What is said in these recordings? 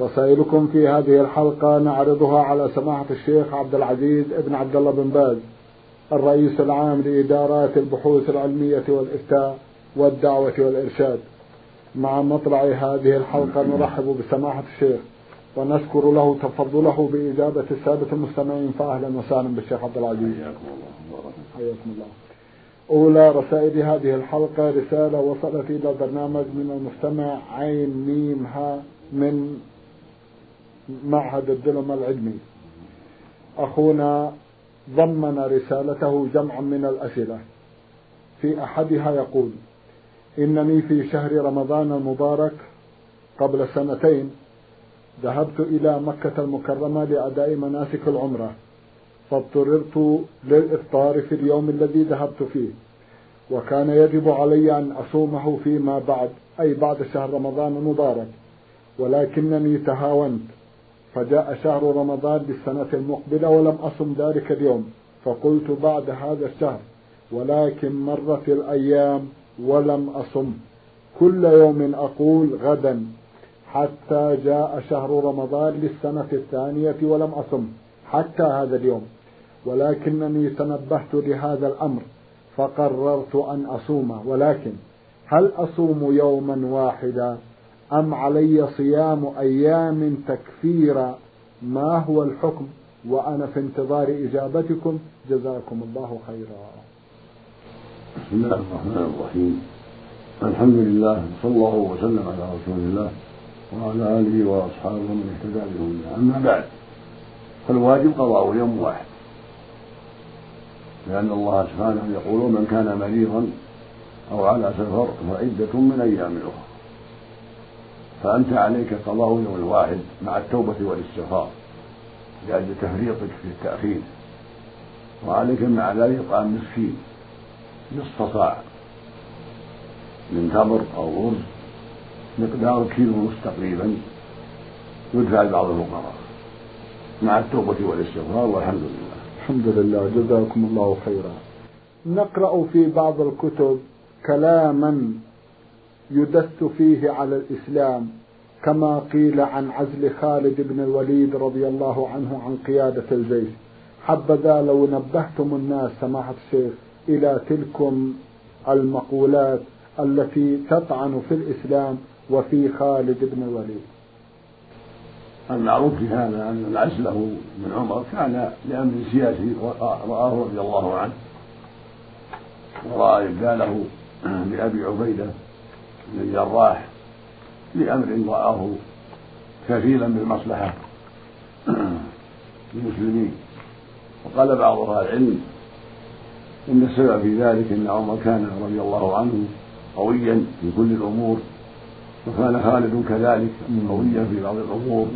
رسائلكم في هذه الحلقة نعرضها على سماحة الشيخ عبد العزيز ابن عبد الله بن باز الرئيس العام لإدارات البحوث العلمية والإفتاء والدعوة والإرشاد. مع مطلع هذه الحلقة نرحب بسماحة الشيخ ونشكر له تفضله بإجابة السادة المستمعين فأهلا وسهلا بالشيخ عبد العزيز. حياكم الله حياكم الله. أولى رسائل هذه الحلقة رسالة وصلت إلى البرنامج من المستمع عين ميم ها من معهد الدلم العلمي. أخونا ضمن رسالته جمعا من الأسئلة. في أحدها يقول إنني في شهر رمضان المبارك قبل سنتين ذهبت إلى مكة المكرمة لأداء مناسك العمرة فاضطررت للإفطار في اليوم الذي ذهبت فيه وكان يجب علي أن أصومه فيما بعد أي بعد شهر رمضان المبارك ولكنني تهاونت. فجاء شهر رمضان بالسنة المقبلة ولم أصم ذلك اليوم فقلت بعد هذا الشهر ولكن مرت الأيام ولم أصم. كل يوم أقول غدا حتى جاء شهر رمضان للسنة الثانية ولم أصم حتى هذا اليوم. ولكنني تنبهت لهذا الأمر فقررت أن أصوم ولكن هل أصوم يوما واحدا؟ أم علي صيام أيام تكفيرا؟ ما هو الحكم؟ وأنا في انتظار إجابتكم. جزاكم الله خيرا. بسم الله الرحمن الرحيم. الحمد لله صلى الله وسلم على رسول الله وعلى آله وأصحابه من اهتدى بهم. أما بعد فالواجب قضاء يوم واحد. لأن الله سبحانه يقول من كان مريضا أو على سفر فعدة من أيام أخرى. فأنت عليك قضاء يوم واحد مع التوبة والاستغفار لأجل تفريطك في التأخير. وعليك مع ذلك إطعام مسكين نصف صاع من تمر أو رز مقدار كيلو ونصف تقريبا يدفع لبعض الفقراء. مع التوبة والاستغفار والحمد لله. الحمد لله جزاكم الله خيرا. نقرأ في بعض الكتب كلاما يدس فيه على الإسلام كما قيل عن عزل خالد بن الوليد رضي الله عنه عن قيادة الجيش. حبذا لو نبهتم الناس سماحة الشيخ إلى تلكم المقولات التي تطعن في الإسلام وفي خالد بن الوليد. المعروف في هذا أن عزله من عمر كان لأمر سياسي رآه رضي الله عنه ورأى إبداله لأبي عبيدة بن الجراح لأمر رآه كفيلا بالمصلحة. للمسلمين وقال بعض أهل العلم إن السبب في ذلك أن عمر كان رضي الله عنه قويا في كل الأمور وكان خالد كذلك قويا في بعض الأمور.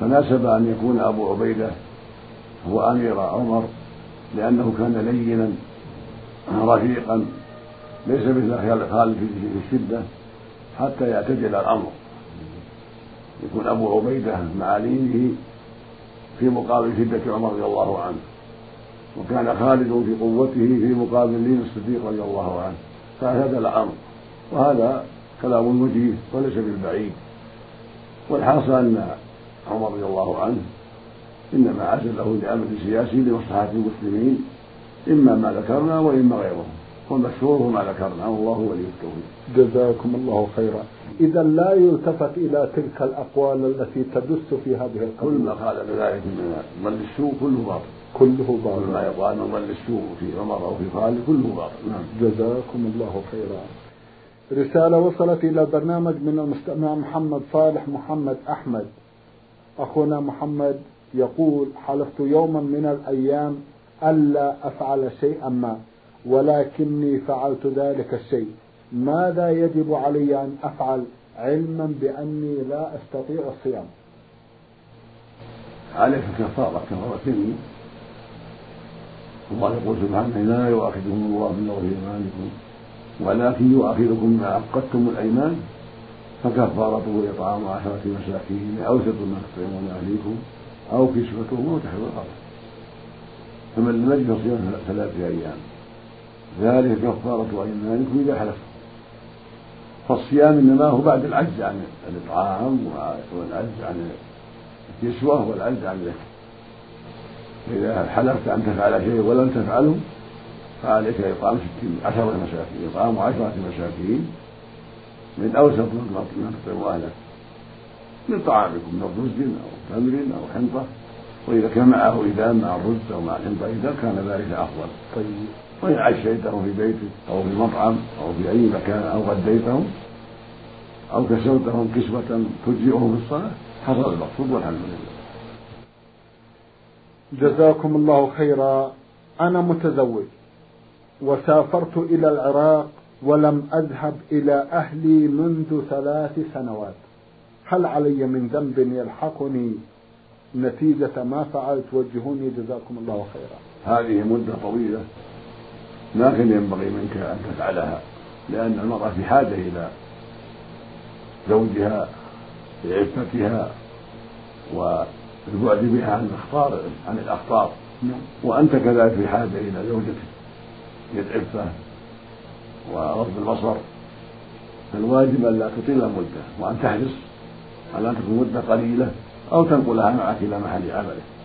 فناسب أن يكون أبو عبيدة هو أمير عمر لأنه كان لينا رفيقا ليس مثل خالد في الشدة حتى يعتدل الأمر. يكون أبو عبيدة مع لينه في مقابل شدة عمر رضي الله عنه وكان خالد في قوته في مقابل لين الصديق رضي الله عنه. فاعتدل الأمر. وهذا كلام وجيه وليس بالبعيد. والحاصل أن عمر رضي الله عنه إنما عزله لأمر سياسي لمصلحة المسلمين إما ما ذكرنا وإما غيره. والمشهور هو ما ذكرنا. والله ولي التوفيق. جزاكم الله خيرا. إذا لا يلتفت إلى تلك الأقوال التي تدس في هذه القضية. كل ما قال بذلك من ظل السوء كله باطل. كله باطل. كل ما يقال من ظل السوء في عمر أو في خالد كله باطل. نعم. جزاكم الله خيرا. رسالة وصلت إلى البرنامج من المستمع محمد صالح محمد أحمد. أخونا محمد يقول حلفت يوما من الأيام ألا أفعل شيئا ما. ولكني فعلت ذلك الشيء. ماذا يجب علي أن أفعل علما بأني لا أستطيع الصيام؟ عليك كفارة يمين الله يقول سبحانه لا يؤاخذكم الله باللغو في إيمانكم ولكن يؤاخذكم ما عقدتم الإيمان فكفارته اطعام عشرة مساكين اوسط ما تطعمون أهليكم أو كسوتهم أو تحرير الأرض. فمن لم يجد فصيام ثلاثة أيام ذلك كفارة ايمانكم اذا حلفتم فالصيام إنما هو بعد العجز عن الإطعام والعجز عن الكسوة والعجز عن ذلك إذا حلفت أن تفعل شيء ولم تفعله فعليك إطعام ستين عشرة مساكين إطعام عشرة مساكين من أوسط ما تطعم أهلك. من طعامكم من رز أو تمر أو حنطة. وإذا كان معه إذان مع الرز أو مع الحنطة إذا كان ذلك أفضل. طيب. وإن عشيته في بيتك أو في مطعم أو في أي مكان أو غديتهم أو كسوتهم كسوة تجزئهم في الصلاة حصل المقصود والحمد لله. جزاكم الله خيرا. أنا متزوج وسافرت إلى العراق ولم أذهب إلى أهلي منذ ثلاث سنوات. هل علي من ذنب يلحقني نتيجة ما فعلت؟ وجهوني. جزاكم الله خيرا. هذه مدة طويلة. ما كان ينبغي منك أن تفعلها لأن المرأة في حاجة إلى زوجها لعفتها والبعد بها عن الأخطار عن الأخطار. نعم. وأنت كذلك في حاجة إلى زوجتك للعفه وغض البصر. فالواجب أن لا تطيل المده وأن تحرص على أن تكون مدة قليلة أو تنقلها معك إلى محل عملك.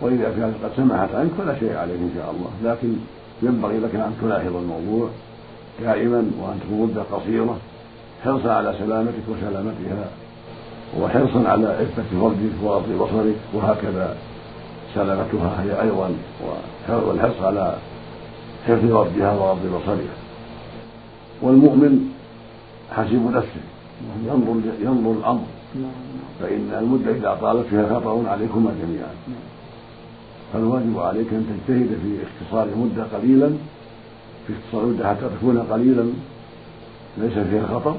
وإذا كانت قد سمحت عنك فلا شيء عليك إن شاء الله. لكن ينبغي لك أن تلاحظ الموضوع دائما وأن تكون مده قصيرة حرصا على سلامتك وسلامتها وحرصا على عفة فرجك وغض بصرك وهكذا سلامتها هي أيضا والحرص على حفظ فرجها وغض بصرها. والمؤمن حسيب نفسه ينظر ينظر الأمر. فإن المدة إذا طالت فيها خطر عليكما جميعا. فالواجب عليك أن تجتهد في اختصار المدة قليلا في اختصار المدة حتى تكون قليلا ليس فيها خطر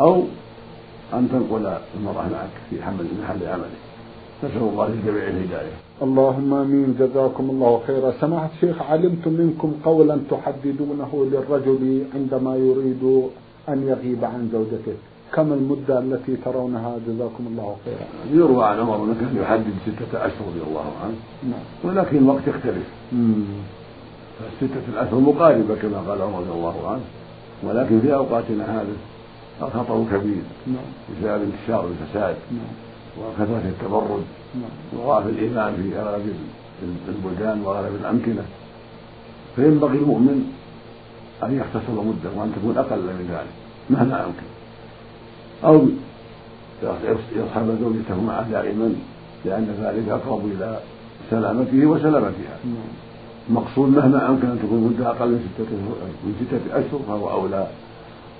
أو أن تنقل المرأة معك في حمل محل عملك نسأل الله للجميع الهداية. اللهم آمين. جزاكم الله خيرا. سماحة الشيخ علمت منكم قولا تحددونه للرجل عندما يريد أن يغيب عن زوجته. كم المدة التي ترونها جزاكم الله خيرا؟ يروى عن عمر كان يحدد ستة أشهر رضي الله عنه. نعم. ولكن الوقت يختلف. فالستة الأشهر مقاربة كما قال عمر رضي الله عنه. ولكن في أوقاتنا هذه الخطر كبير. نعم. بسبب انتشار الفساد. نعم. وكثرة التبرج نعم. وضعف الإيمان في أغلب البلدان وأغلب الأمكنة. فينبغي المؤمن أن يختصر مدة وأن تكون أقل من ذلك. مهما أمكن. أو يصحب زوجته معه دائما لأن ذلك أقرب إلى سلامته وسلامتها. المقصود مهما أمكن أن تكون مدة أقل من ستة من ستة أشهر فهو أولى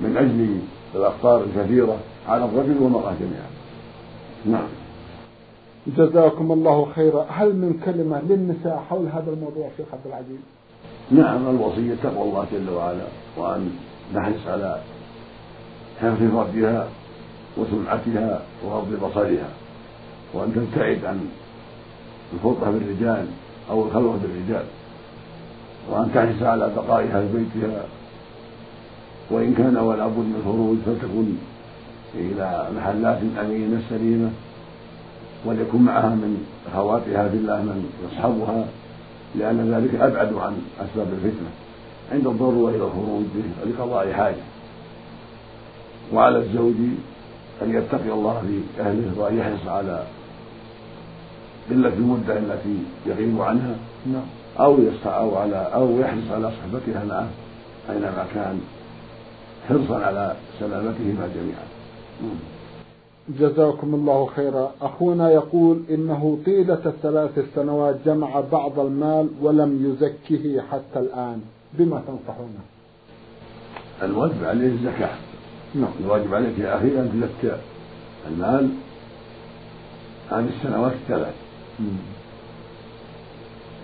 من أجل الأخطار الكثيرة على الرجل والمرأة جميعا. نعم. جزاكم الله خيرا. هل من كلمة للنساء حول هذا الموضوع شيخ عبد العزيز؟ نعم الوصية تقوى الله جل وعلا وأن نحرص على حفظ فرجها وسمعتها وغض بصرها. وأن تبتعد عن الفرقة بالرجال أو الخلوة بالرجال. وأن تحرص على بقائها في بيتها. وإن كان ولا بد من الخروج فلتكن إلى محلات أمينة سليمة. وليكن معها من أخواتها في الله من يصحبها. لأن ذلك أبعد عن أسباب الفتنة. عند الضرورة إلى الخروج لقضاء حاجة. وعلى الزوج أن يتقي الله في أهله وأن يحرص على قلة المدة التي يغيب عنها نعم. أو أو على أو يحرص على صحبتها معه أينما كان حرصا على سلامتهما جميعا. جزاكم الله خيرا. أخونا يقول إنه طيلة الثلاث سنوات جمع بعض المال ولم يزكه حتى الآن. بما تنصحونه؟ الواجب عليه الزكاة. نعم. الواجب عليك يا أخي أن تزكى المال عن السنوات الثلاث.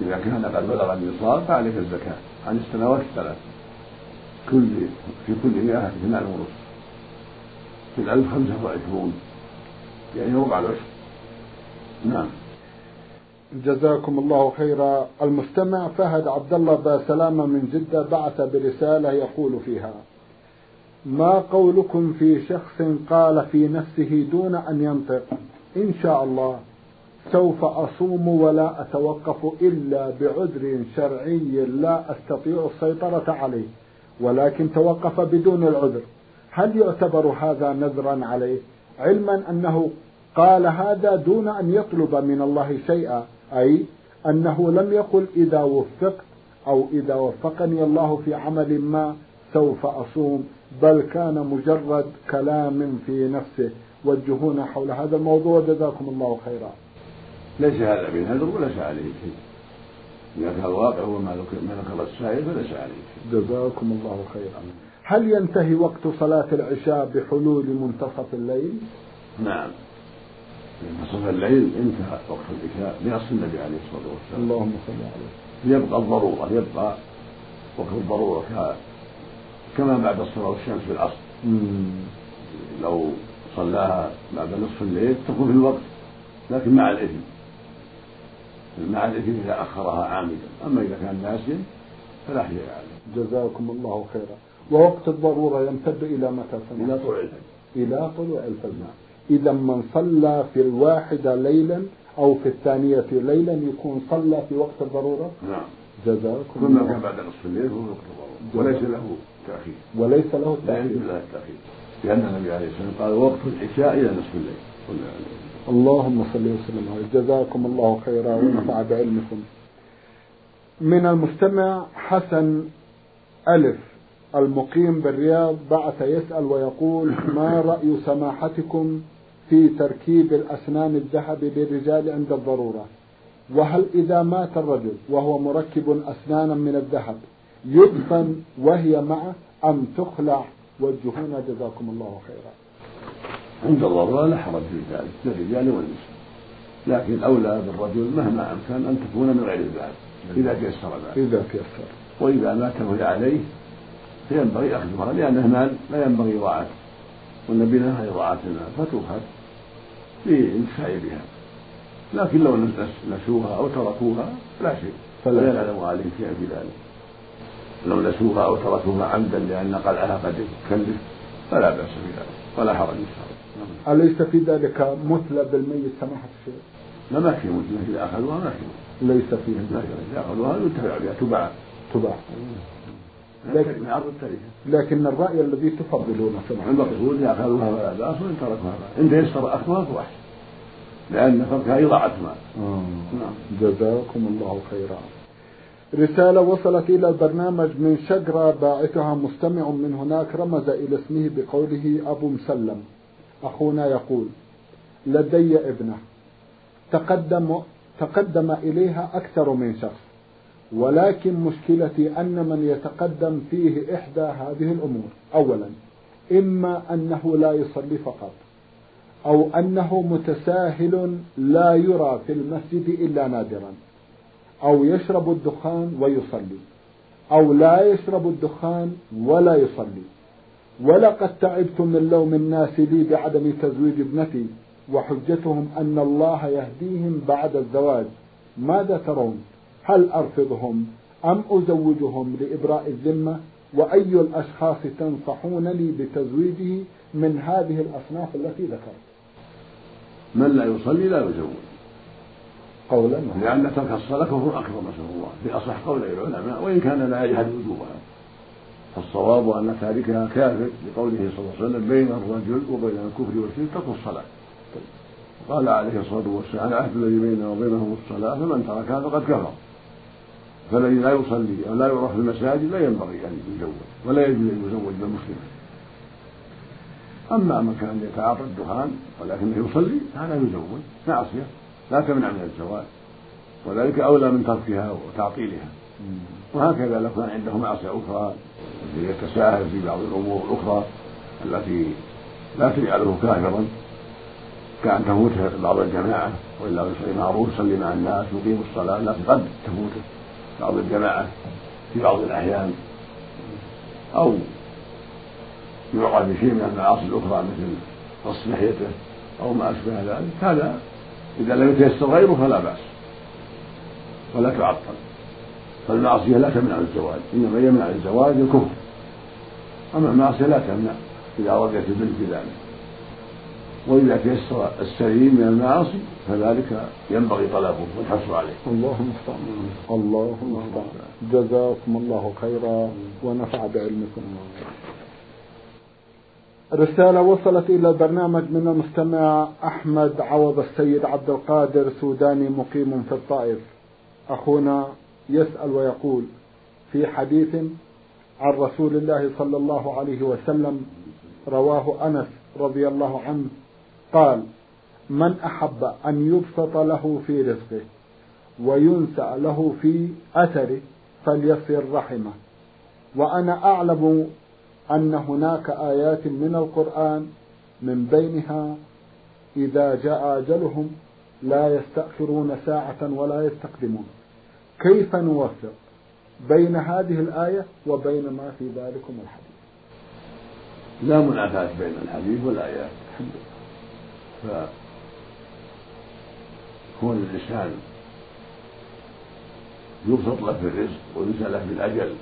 إذا كان قد بلغ النصاب فعليك الزكاة عن السنوات الثلاث. كل في كل مئة اثنان ونصف في الألف خمسة وعشرون. يعني ربع العشر نعم. جزاكم الله خيرا. المستمع فهد عبد الله باسلامة من جدة بعث برسالة يقول فيها ما قولكم في شخص قال في نفسه دون أن ينطق؟ إن شاء الله. سوف أصوم ولا أتوقف إلا بعذر شرعي لا أستطيع السيطرة عليه ولكن توقف بدون العذر. هل يعتبر هذا نذرا عليه؟ علما أنه قال هذا دون أن يطلب من الله شيئا أي أنه لم يقل إذا وفقت أو إذا وفقني الله في عمل ما سوف أصوم. بل كان مجرد كلام في نفسه. وجهونا حول هذا الموضوع. جزاكم الله خيرا. ليس هذا بنذر وليس عليه شيء. إذا كان الواقع هو ما ذكر السائل فليس عليه شيء. جزاكم الله خيرا. هل ينتهي وقت صلاة العشاء بحلول منتصف الليل؟ نعم. منتصف الليل انتهى وقت العشاء بنص النبي عليه الصلاة والسلام. اللهم صل عليه يبقى الضرورة يبقى وقت الضرورة. كما بعد الصلاة والشمس في العصر. لو صلاها بعد نصف الليل تكون في الوقت لكن مع الإثم مع الإثم إذا أخرها عامدا. أما إذا كان ناسيا فلا شيء عليه جزاكم الله خيرا. ووقت الضرورة يمتد إلى متى سمع؟ إلى طلوع الفجر. إلى طلوع الفجر. إذا من صلى في الواحدة ليلا أو في الثانية ليلا يكون صلى في وقت الضرورة؟ نعم. جزاكم الله. كان بعد نصف الليل هو وقت الضرورة. وليس له. تأخير وليس له تأخير لا يجوز له التأخير. لأن النبي عليه الصلاة والسلام قال وقت العشاء إلى نصف الليل. اللهم صل وسلم عليه جزاكم الله خيرا ونفع بعلمكم. من المستمع حسن ألف المقيم بالرياض بعث يسأل ويقول ما رأي سماحتكم في تركيب الأسنان الذهب للرجال عند الضرورة؟ وهل إذا مات الرجل وهو مركب أسنانا من الذهب يدفن وهي معه أم تخلع وجهونا جزاكم الله خيرا. عند الضرورة لا حرج في ذلك للرجال والنساء. لكن الأولى بالرجل مهما أمكن أن تكون من غير الذهب إذا تيسر ذلك. إذا تيسر. وإذا مات وهي عليه فينبغي أخذها لأنه مال لا ينبغي إضاعته والنبي نهى إضاعة المال فتؤخذ للانتفاع بها. لكن لو نسوها أو تركوها لا شيء. فلا. يعلم عليهم شيئا في ذلك. لو نسوها أو تركوها عمدا لأن قلعها قد يكلف فلا بأس في ذلك ولا حرج إن شاء الله. أليس في ذلك مثلى بالميت سماحة الشيخ؟ لا ما في مثلى إذا أخذوها ما في. ليس فيه. إذا أخذوها ينتفع بها تباع. تباع. لكن عرض لكن الرأي الذي تفضلونه سماحة المقصود إذا أخذوها فلا بأس وإن تركوها تيسر أخذها فهو أحسن لأن تركها إضاعة مال. آه. نعم. جزاكم الله خيرا. رسالة وصلت إلى البرنامج من شجرة باعثها مستمع من هناك رمز إلى اسمه بقوله أبو مسلم. أخونا يقول لدي ابنة. تقدم تقدم إليها أكثر من شخص. ولكن مشكلتي أن من يتقدم فيه إحدى هذه الأمور. أولا إما أنه لا يصلي فقط أو أنه متساهل لا يرى في المسجد إلا نادرا. أو يشرب الدخان ويصلي أو لا يشرب الدخان ولا يصلي. ولقد تعبت من لوم الناس لي بعدم تزويج ابنتي وحجتهم أن الله يهديهم بعد الزواج. ماذا ترون؟ هل أرفضهم أم أزوجهم لإبراء الذمة؟ وأي الأشخاص تنصحونني بتزويجه من هذه الأصناف التي ذكرت؟ من لا يصلي لا يزوج. قولا لأن ترك الصلاة كفر أكبر نسأل الله. في أصح قول العلماء وإن كان لا يجحد وجوبها. فالصواب أن تاركها كافر لقوله صلى الله عليه وسلم بين الرجل وبين الكفر والشرك ترك الصلاة. قال عليه الصلاة والسلام العهد الذي بيننا وبينهم الصلاة فمن تركها فقد كفر. فالذي لا يصلي أو لا يروح في المساجد لا ينبغي أن يزوج ولا يجوز أن يزوج بالمسلم أما من كان يتعاطى الدخان ولكنه يصلي فهذا يزوج معصية لا تمنع من الزواج. وذلك أولى من تركها وتعطيلها. وهكذا لو كان عنده معصية أخرى يتساهل في بعض الأمور الأخرى التي لا تجعله كافرا كأن تفوته بعض الجماعة وإلا يصلي معروف يصلي مع الناس يقيم الصلاة لكن قد تفوته بعض الجماعة في بعض الأحيان. أو يوقع في شيء من المعاصي الأخرى مثل قص لحيته أو ما أشبه ذلك. هذا إذا لم يتيسر غيره فلا بأس ولا تعطل فالمعصية لا تمنع الزواج إنما يمنع الزواج الكفر أما المعصية لا تمنع إذا رضيت البنت بذلك وإذا تيسر السليم من المعاصي فذلك ينبغي طلبه والحرص عليه. الله المستعان. الله المستعان. جزاكم الله خيرا ونفع بعلمكم. رسالة وصلت إلى البرنامج من المستمع أحمد عوض السيد عبد القادر سوداني مقيم في الطائف. أخونا يسأل ويقول في حديث عن رسول الله صلى الله عليه وسلم رواه أنس رضي الله عنه قال من أحب أن يبسط له في رزقه وينسأ له في أثره فليصل رحمه وأنا أعلم أن هناك آيات من القرآن من بينها إذا جاء أجلهم لا يستأخرون ساعة ولا يستقدمون. كيف نوفق بين هذه الآية وبين ما في ذلكم الحديث؟ لا منافاة بين الحديث والآيات. فكون الإنسان يبسط له في الرزق وينسى له بالأجل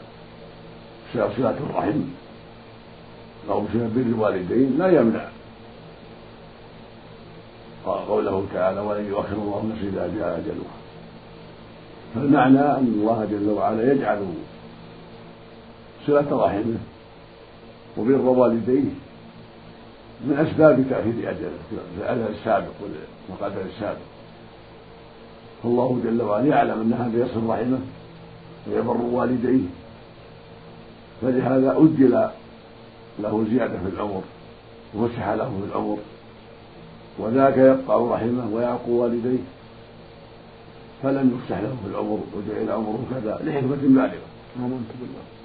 صلة الرحم أو بسبب بر الوالدين لا يمنع. قوله تعالى ولن يؤخر الله نفسا إذا جاء أجلها. فالمعنى أن الله جل وعلا يجعل صلة رحمه وبر والديه من أسباب تأخير أجله في الأجل السابق والقدر السابق. فالله جل وعلا يعلم أن هذا يصل رحمه ويبر والديه. فلهذا أجل له زيادة في العمر وفسح له في العمر وذاك يقطع رحمه ويعقو والديه فلم يفسح له في العمر وجعل عمره كذا لحكمة بالغة.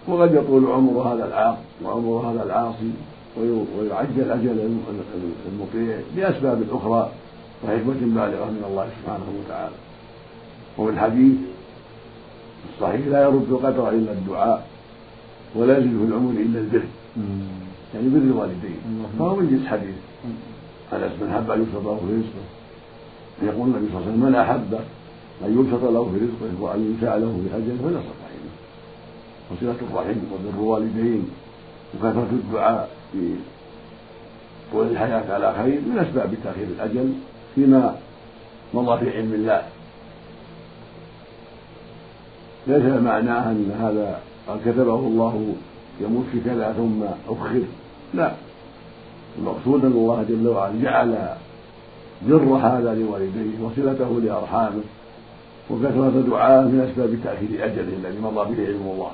وقد يطول عمر هذا العاق وعمر هذا العاصي ويعجل أجل المطيع بأسباب أخرى وحكمة بالغة من الله سبحانه وتعالى. وفي الحديث الصحيح لا يرد القدر إلا الدعاء ولا يزيد في العمر إلا البر. يعني بر الوالدين. فهو من جنس حديث؟ أنس من أحب أن يبسط له في رزقه؟ يقول النبي صلى الله عليه وسلم من أحب أن يبسط له في رزقه وأن ينفع له في أجله فليصل رحمه وصلة الرحم وبر الوالدين وكثرة الدعاء في طول الحياة على خير من أسباب تأخير الأجل فيما مضى في علم الله. ليس معناه أن هذا قد كتبه الله يموت في كذا ثم أخر. لا. المقصود أن الله جل وعلا جعل بر هذا لوالديه وصلته لأرحامه وكثرة دعاءه من أسباب تأخير أجله الذي مضى به علم الله.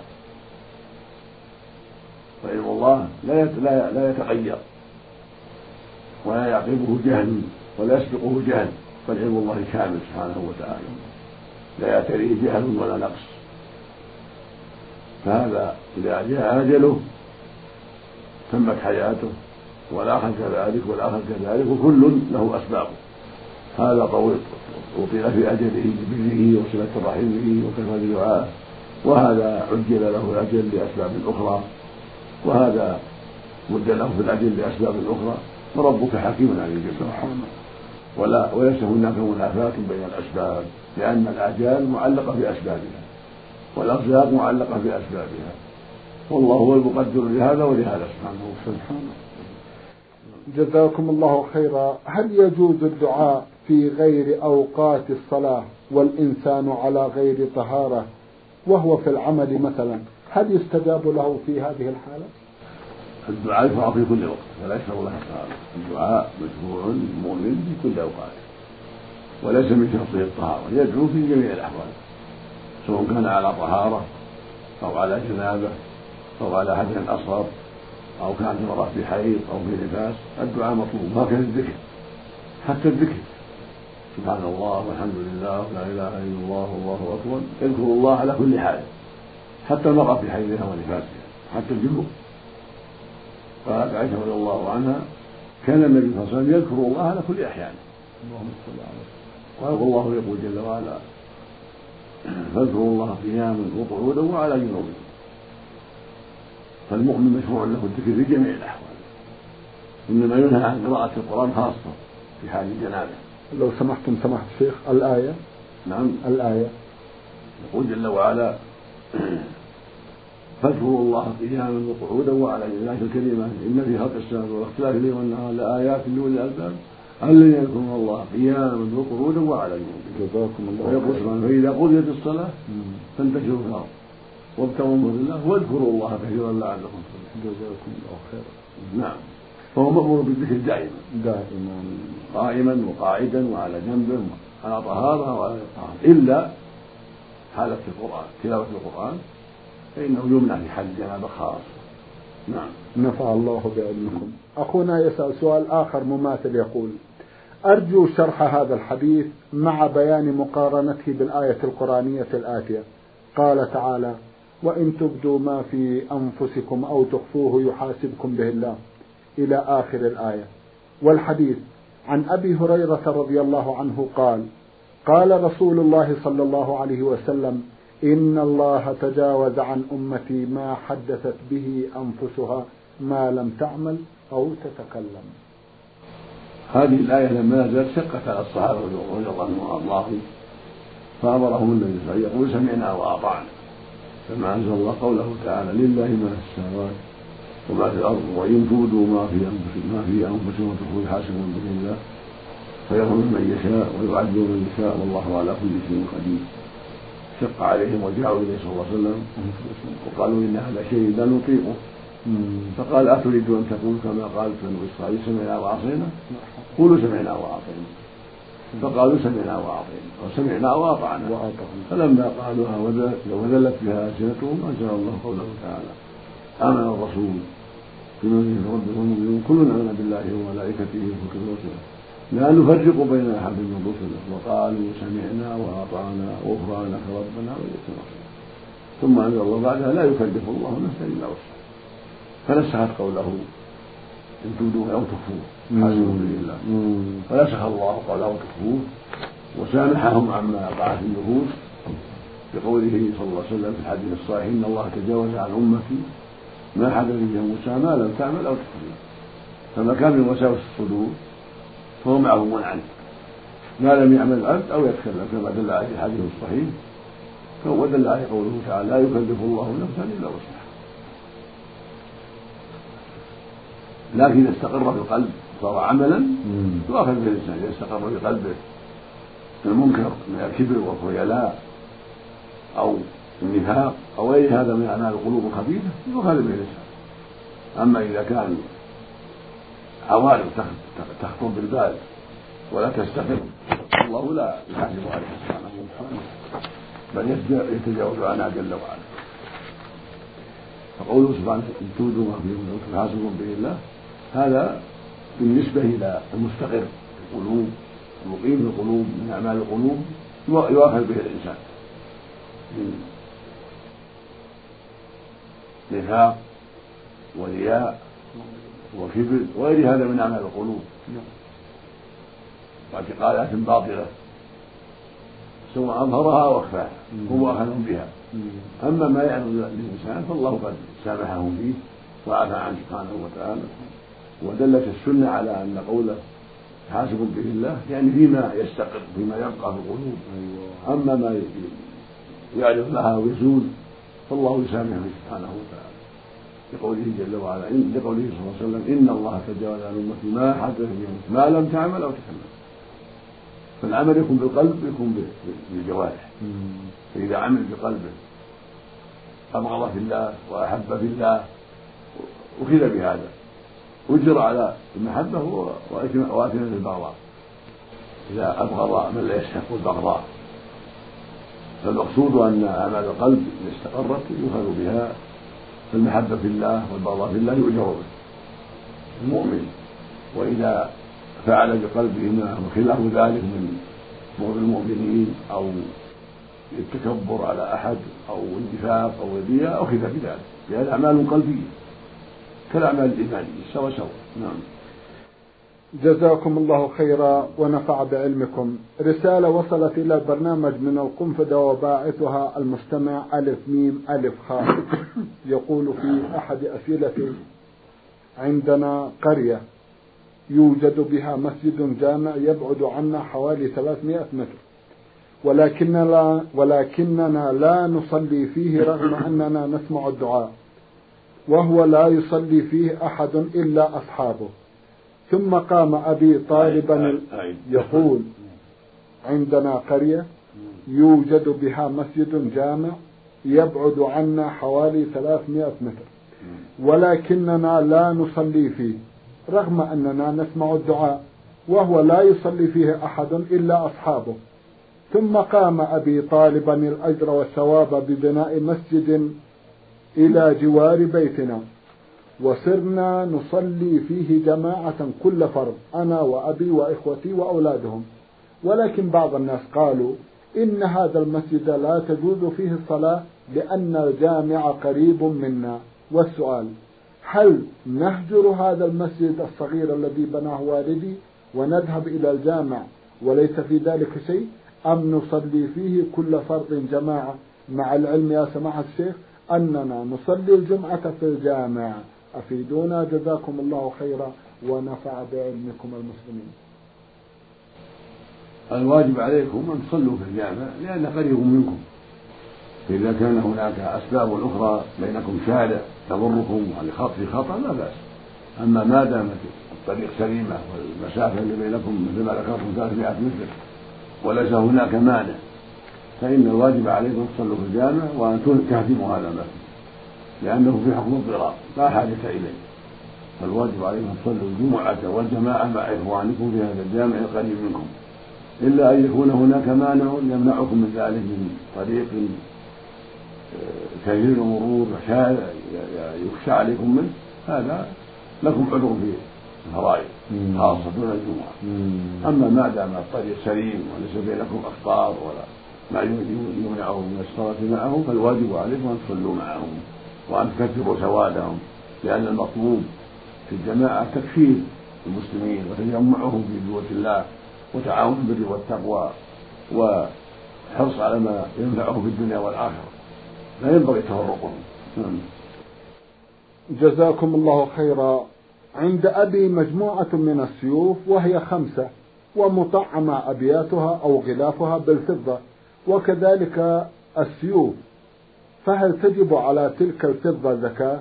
وعلم الله لا لا يتغير. ولا يعقبه جهل ولا يسبقه جهل. بل علم الله كامل سبحانه وتعالى. لا يعتريه جهل ولا نقص. فهذا إذا جاء أجله تمت حياته والآخر كذلك والآخر كذلك وكل له أسبابه. هذا طويل أطيل في أجله ببره وصلة رحمه وكثرة دعائه وهذا عجل له الأجل لأسباب أخرى. وهذا مد له في الأجل لأسباب أخرى. وربك حكيم عليم جل ولا وليس هناك منافاة بين الأسباب لأن الآجال معلقة بأسبابها. والأرزاق معلقة بأسبابها. والله هو المقدر لهذا ولهذا. سبحانه وتعالى. جزاكم الله خيرا. هل يجوز الدعاء في غير أوقات الصلاة والإنسان على غير طهارة وهو في العمل مثلا؟ هل يستجاب له في هذه الحالة؟ الدعاء يشرع في كل وقت فلا يشرع له الطهارة الدعاء مشروع مؤمن في كل أوقات وليس من شرطه الطهارة يدعو في جميع الأحوال. سواء كان على طهارة أو على جنابة أو على حدث أصغر أو كانت المرأة في حيض أو في نفاس الدعاء مطلوب وهكذا الذكر حتى الذكر. سبحان الله والحمد لله ولا إله إلا الله والله أكبر. يذكر الله على كل حال حتى المرأة في حيضها ونفاسها حتى الجنوب قالت عائشة رضي الله عنها كان النبي صلى الله عليه وسلم يذكر الله على كل احيانه اللهم صل على وسلم والله يقول جل وعلا فاذكروا الله قياما وقعودا وعلى جنوبهم فالمؤمن مشروع له الذكر في جميع الأحوال. إنما ينهى عن قراءة القرآن خاصة في حال الجنابة. لو سمحتم سمحت الشيخ الآية؟ نعم. الآية. يقول جل وعلا فاذكروا الله قياما وقعودا وعلى الآية الكريمة إن في خلق السماوات واختلاف الليل والنهار لآيات لأولي الألباب. الذين يذكرون الله قياما وقعودا وعلى جنوبهم جزاكم الله ويقول سبحانه فإذا قضيت الصلاة فانتشروا في الأرض وابتغوا من الله واذكروا الله كثيرا لعلكم تفلحون. جزاكم الله خيرا. نعم. فهو مأمور بالذكر دائما. دائما. قائما وقاعدا وعلى جنبه على طهارة وعلى طهارة. إلا حالة القرآن. تلاوة القرآن. فإنه يمنع في حال الجنابة خاصة نعم. نفع الله بعلمكم أخونا يسأل سؤال آخر مماثل يقول أرجو شرح هذا الحديث مع بيان مقارنته بالآية القرآنية الآتية. قال تعالى وإن تبدوا ما في أنفسكم أو تخفوه يحاسبكم به الله. إلى آخر الآية. والحديث عن أبي هريرة رضي الله عنه قال قال رسول الله صلى الله عليه وسلم إن الله تجاوز عن أمتي ما حدثت به أنفسها ما لم تعمل أو تتكلم. هذه الآية لما نزلت شقت على الصحابة رضي الله عنهم وأرضاهم. فأمرهم النبي صلى الله عليه وسلم يقول سمعنا وأطعنا. كما أنزل الله قوله تعالى لله ما في السماوات وما في الأرض وإن تبدوا ما في أنفسكم ما في أنفسكم وتخفوا يحاسبكم به الله فيغفر من يشاء ويعذب من يشاء والله على كل شيء قدير. شق عليهم وجاءوا إليه صلى الله عليه وسلم وقالوا إن هذا شيء لا نطيقه. فقال أتريد أن تقول كما قالت بنو إسرائيل سمعنا وعصينا قولوا سمعنا وأعطينا. فقالوا سمعنا وأعطينا. وسمعنا وأطعنا. فلما قالوها وذلت بها السنتهم انزل الله قوله تعالى. آمن الرسول بما فيه ربه والمؤمنون. كل آمن بالله وملائكته وكتبه ورسله. لا نفرق بين أحد من رسله. وقالوا سمعنا وأطعنا غفرانك ربنا المصير. ثم أنزل الله بعدها لا يكلف الله نفسا إلا وسعها. فنسخت قوله. إن تبدوه أو تخفوه. حاسبوا به الله فنسخ الله قوله أو تخفوه. وسامحهم عما وقعت النفوس بقوله صلى الله عليه وسلم في الحديث الصحيح إن الله تجاوز عن أمتي. ما حدث به موسى ما لم تعمل أو تخفي فما كان من وساوس الصدور فهو معفو عنه ما لم يعمل العبد أو يتكلم كما دل عليه الحديث الصحيح. ودل عليه قوله تعالى لا يكلف الله نفسا إلا وسعها. لكن إذا استقر في القلب صار عملا يؤاخذ به الإنسان. إذا استقر في قلبه المنكر من الكبر والخيلاء أو النفاق أو غير هذا من أعمال القلوب الخبيثه يؤاخذ به الإنسان. أما إذا كان عوارض تخطر بالبال ولا تستقر الله لا يحاسب عليها سبحانه وتعالى بل يتجاوز عنها جل وعلا. فقوله سبحانه إن تودوا ما في تحاسبكم به الله هذا بالنسبة إلى المستقر في القلوب المقيم في القلوب من أعمال القلوب يؤاخذ به الإنسان. من نفاق ورياء وكبر وغير هذا من أعمال القلوب. واعتقادات باطلة. سواء أظهرها أو أخفاها هو اخذ بها. أما ما يعرض للإنسان فالله قد سامحه فيه وعفى عنه سبحانه وتعالى. ودلت السنة على أن قوله حاسب به الله يعني فيما يستقر فيما يبقى في القلوب. أما ما يعرض لها ويزول فالله يسامحه سبحانه وتعالى. لقوله جل وعلا إن لقوله صلى الله عليه وسلم إن الله تجاوز عن أمتي ما حدث في ما لم تعمل أو تكلم فالعمل يكون بالقلب يكون بالجوارح فإذا عمل بقلبه أبغض في الله وأحب في الله أخذ بهذا. أجر على المحبة وأثنى البغضاء. إذا أبغض من لا يستحق البغضاء فالمقصود أن أعمال القلب إذا استقرت يؤخذ بها فالمحبة في الله والبغضاء في الله يؤجر به. المؤمن وإذا فعل بقلبه ما خلاف ذلك من بغض المؤمنين أو التكبر على أحد أو النفاق أو الرياء أخذ بذلك لأن أعمال قلبية كالأعمال الإيمانية سوا سوا. نعم. جزاكم الله خيرا ونفع بعلمكم. رسالة وصلت إلى البرنامج من القنفذة وباعثها المستمع ألف ميم ألف خاء. يقول في أحد أسئلته عندنا قرية يوجد بها مسجد جامع يبعد عنا حوالي 300 متر. ولكننا ولكننا لا نصلي فيه رغم أننا نسمع الدعاء. وهو لا يصلي فيه أحد إلا أصحابه. ثم قام أبي طالبا يقول عندنا قرية يوجد بها مسجد جامع يبعد عنا حوالي 300 متر ولكننا لا نصلي فيه رغم أننا نسمع الدعاء وهو لا يصلي فيه أحد إلا أصحابه. ثم قام أبي طالبا الأجر والثواب ببناء مسجد إلى جوار بيتنا. وصرنا نصلي فيه جماعة كل فرض أنا وأبي وإخوتي وأولادهم. ولكن بعض الناس قالوا إن هذا المسجد لا تجوز فيه الصلاة لأن الجامع قريب منا. والسؤال هل نهجر هذا المسجد الصغير الذي بناه والدي ونذهب إلى الجامع وليس في ذلك شيء؟ أم نصلي فيه كل فرض جماعة؟ مع العلم يا سماحة الشيخ أننا نصلي الجمعة في الجامع. أفيدونا جزاكم الله خيرا ونفع بعلمكم المسلمين. الواجب عليكم أن تصلوا في الجامع لأن قريب منكم. فإذا كان هناك أسباب أخرى بينكم شارع تضركم في خطأ لا بأس. أما ما دامت الطريق سليمة والمسافة اللي بينكم مثل ما ذكرتم 300 متر وليس هناك مانع فإن الواجب عليكم تصلوا في الجامع وأن تهدموا هذا المسجد. لأنه في حكم الضرار لا حاجة إليه. فالواجب عليكم تصلوا الجمعة والجماعة مع إخوانكم في هذا الجامع القريب منكم. إلا أن يكون هناك مانع يمنعكم من ذلك من طريق كثير المرور يخشى عليكم منه. هذا لكم عذر في الفرائض خاصة دون الجمعة أما ما دام الطريق سليم وليس بينكم أخطار ولا ما يمنعهم من الصلاة معهم فالواجب عليكم أن تصلوا معهم وأن تكثروا سوادهم لأن المطلوب في الجماعة تكفير المسلمين وتجمعهم في بيوت الله وتعاون البر والتقوى وحرص على ما ينفعه في الدنيا والآخرة. لا ينبغي تفرقهم. نعم. جزاكم الله خيرا. عند أبي مجموعة من السيوف وهي خمسة ومطعمة أبياتها أو غلافها بالفضة. وكذلك السيوف. فهل تجب على تلك الفضة زكاة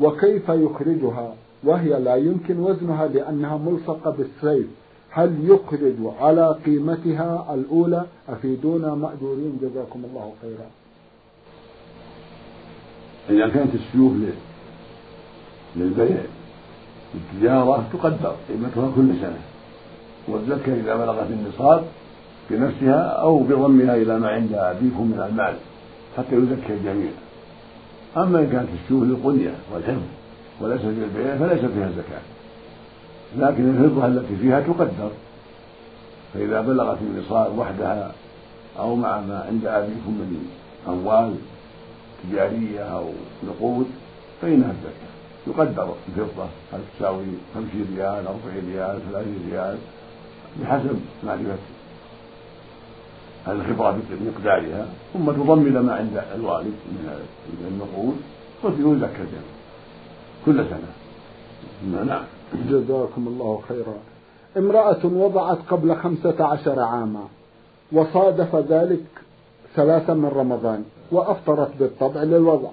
وكيف يخرجها؟ وهي لا يمكن وزنها لأنها ملصقة بالسيف هل يخرج على قيمتها الأولى؟ أفيدونا مأجورين. جزاكم الله خيرا. إذا كانت السيوف للبيع للتجارة تقدر قيمتها كل سنة. والزكاة إذا بلغت النصاب بنفسها أو بضمها إلى ما عند أبيكم من المال حتى يزكي الجميع. أما إن كانت السيوف للقنية والحفظ وليست للبيع فليس فيها زكاة لكن الفضة التي فيها تقدر. فإذا بلغت النصاب وحدها أو مع ما عند أبيكم من أموال تجارية أو نقود فإنها الزكاة. يقدر الفضة هل تساوي خمسين ريال أربعين ريال ثلاثين ريال بحسب معرفة الخبرة بمقدارها ثم تضم إلى ما عند الوالد من النقود ويزكى الجميع كل سنة. نعم. جزاكم الله خيرا. امرأة وضعت قبل خمسة عشر عاما وصادف ذلك ثلاثة من رمضان وأفطرت بالطبع للوضع.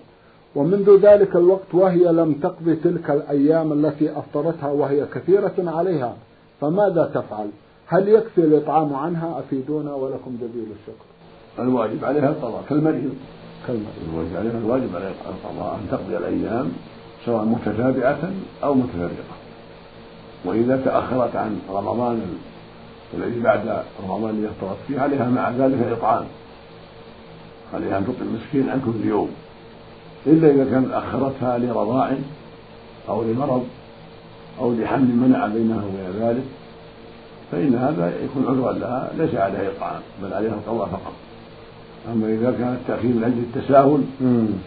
ومنذ ذلك الوقت وهي لم تقضي تلك الأيام التي أفطرتها وهي كثيرة عليها. فماذا تفعل؟ هل يكفي الإطعام عنها؟ أفيدونا ولكم جزيل الشكر. الواجب عليها القضاء كالمريض. كالمريض. الواجب عليها الواجب عليها القضاء أن تقضي الأيام سواء متتابعة أو متفرقة. وإذا تأخرت عن رمضان الذي بعد رمضان الذي افطرت فيه عليها مع ذلك إطعام عليها أن تطعم مسكين عن كل يوم. إلا إذا كانت أخرتها لرضاع أو لمرض أو لحمل منع بينها وبين ذلك فإن هذا يكون عذرا لها ليس عليها إطعام بل عليها القضاء فقط. أما إذا كان التأخير من أجل التساهل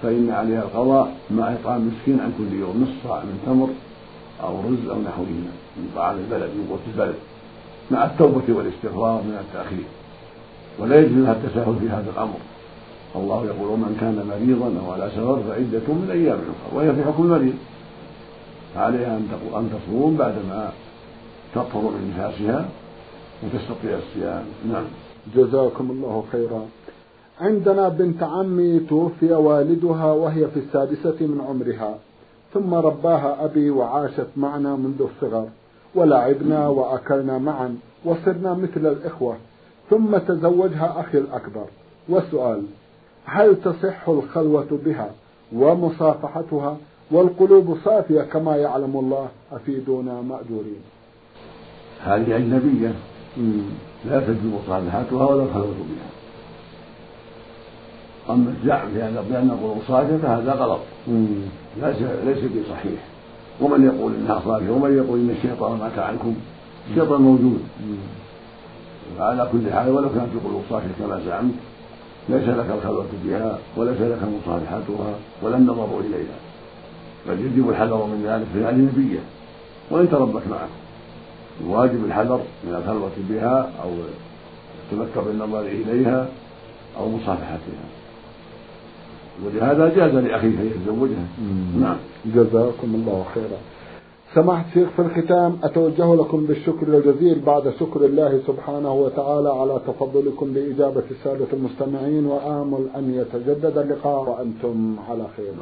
فإن عليها القضاء مع إطعام مسكين عن كل يوم نصف صاع من تمر أو رز أو نحوهما من طعام البلد من قوت البلد مع التوبة والاستغفار من التأخير. ولا يجوز لها التساهل في هذا الأمر. الله يقول ومن كان مريضا أو على سفر فعدة من أيام أخرى وهي في حكم المريض. فعليها أن تصوم بعدما تطهر من نفاسها وتستطيع الصيام. نعم. جزاكم الله خيرا. عندنا بنت عمي توفي والدها وهي في السادسة من عمرها ثم رباها أبي وعاشت معنا منذ الصغر ولعبنا وأكلنا معا وصرنا مثل الإخوة ثم تزوجها أخي الأكبر. والسؤال هل تصح الخلوة بها ومصافحتها والقلوب صافية كما يعلم الله أفيدونا مأجورين؟ هذه أجنبية. لا تجوز مصافحتها ولا الخلوة بها. أما الزعم بأن القلوب صافية فهذا غلط. ليس ليس بصحيح. ومن يقول انها صافيه ومن يقول إن الشيطان مات عنكم الشيطان موجود. وعلى كل حال ولو كانت القلوب صافيه كما زعمت ليس لك الخلوة بها وليس لك مصالحتها ولا النظر إليها. بل يجب الحذر من ذلك في هذه نبية وإن تربت معك الواجب الحذر من الخلوة بها أو التمتع بالنظر إليها أو مصافحتها. ولهذا جاز لأخيك أن يتزوجها. نعم. جزاكم الله خيرا. سماحة الشيخ في الختام أتوجه لكم بالشكر الجزيل بعد شكر الله سبحانه وتعالى على تفضلكم بإجابة السادة المستمعين وآمل أن يتجدد اللقاء وأنتم على خير.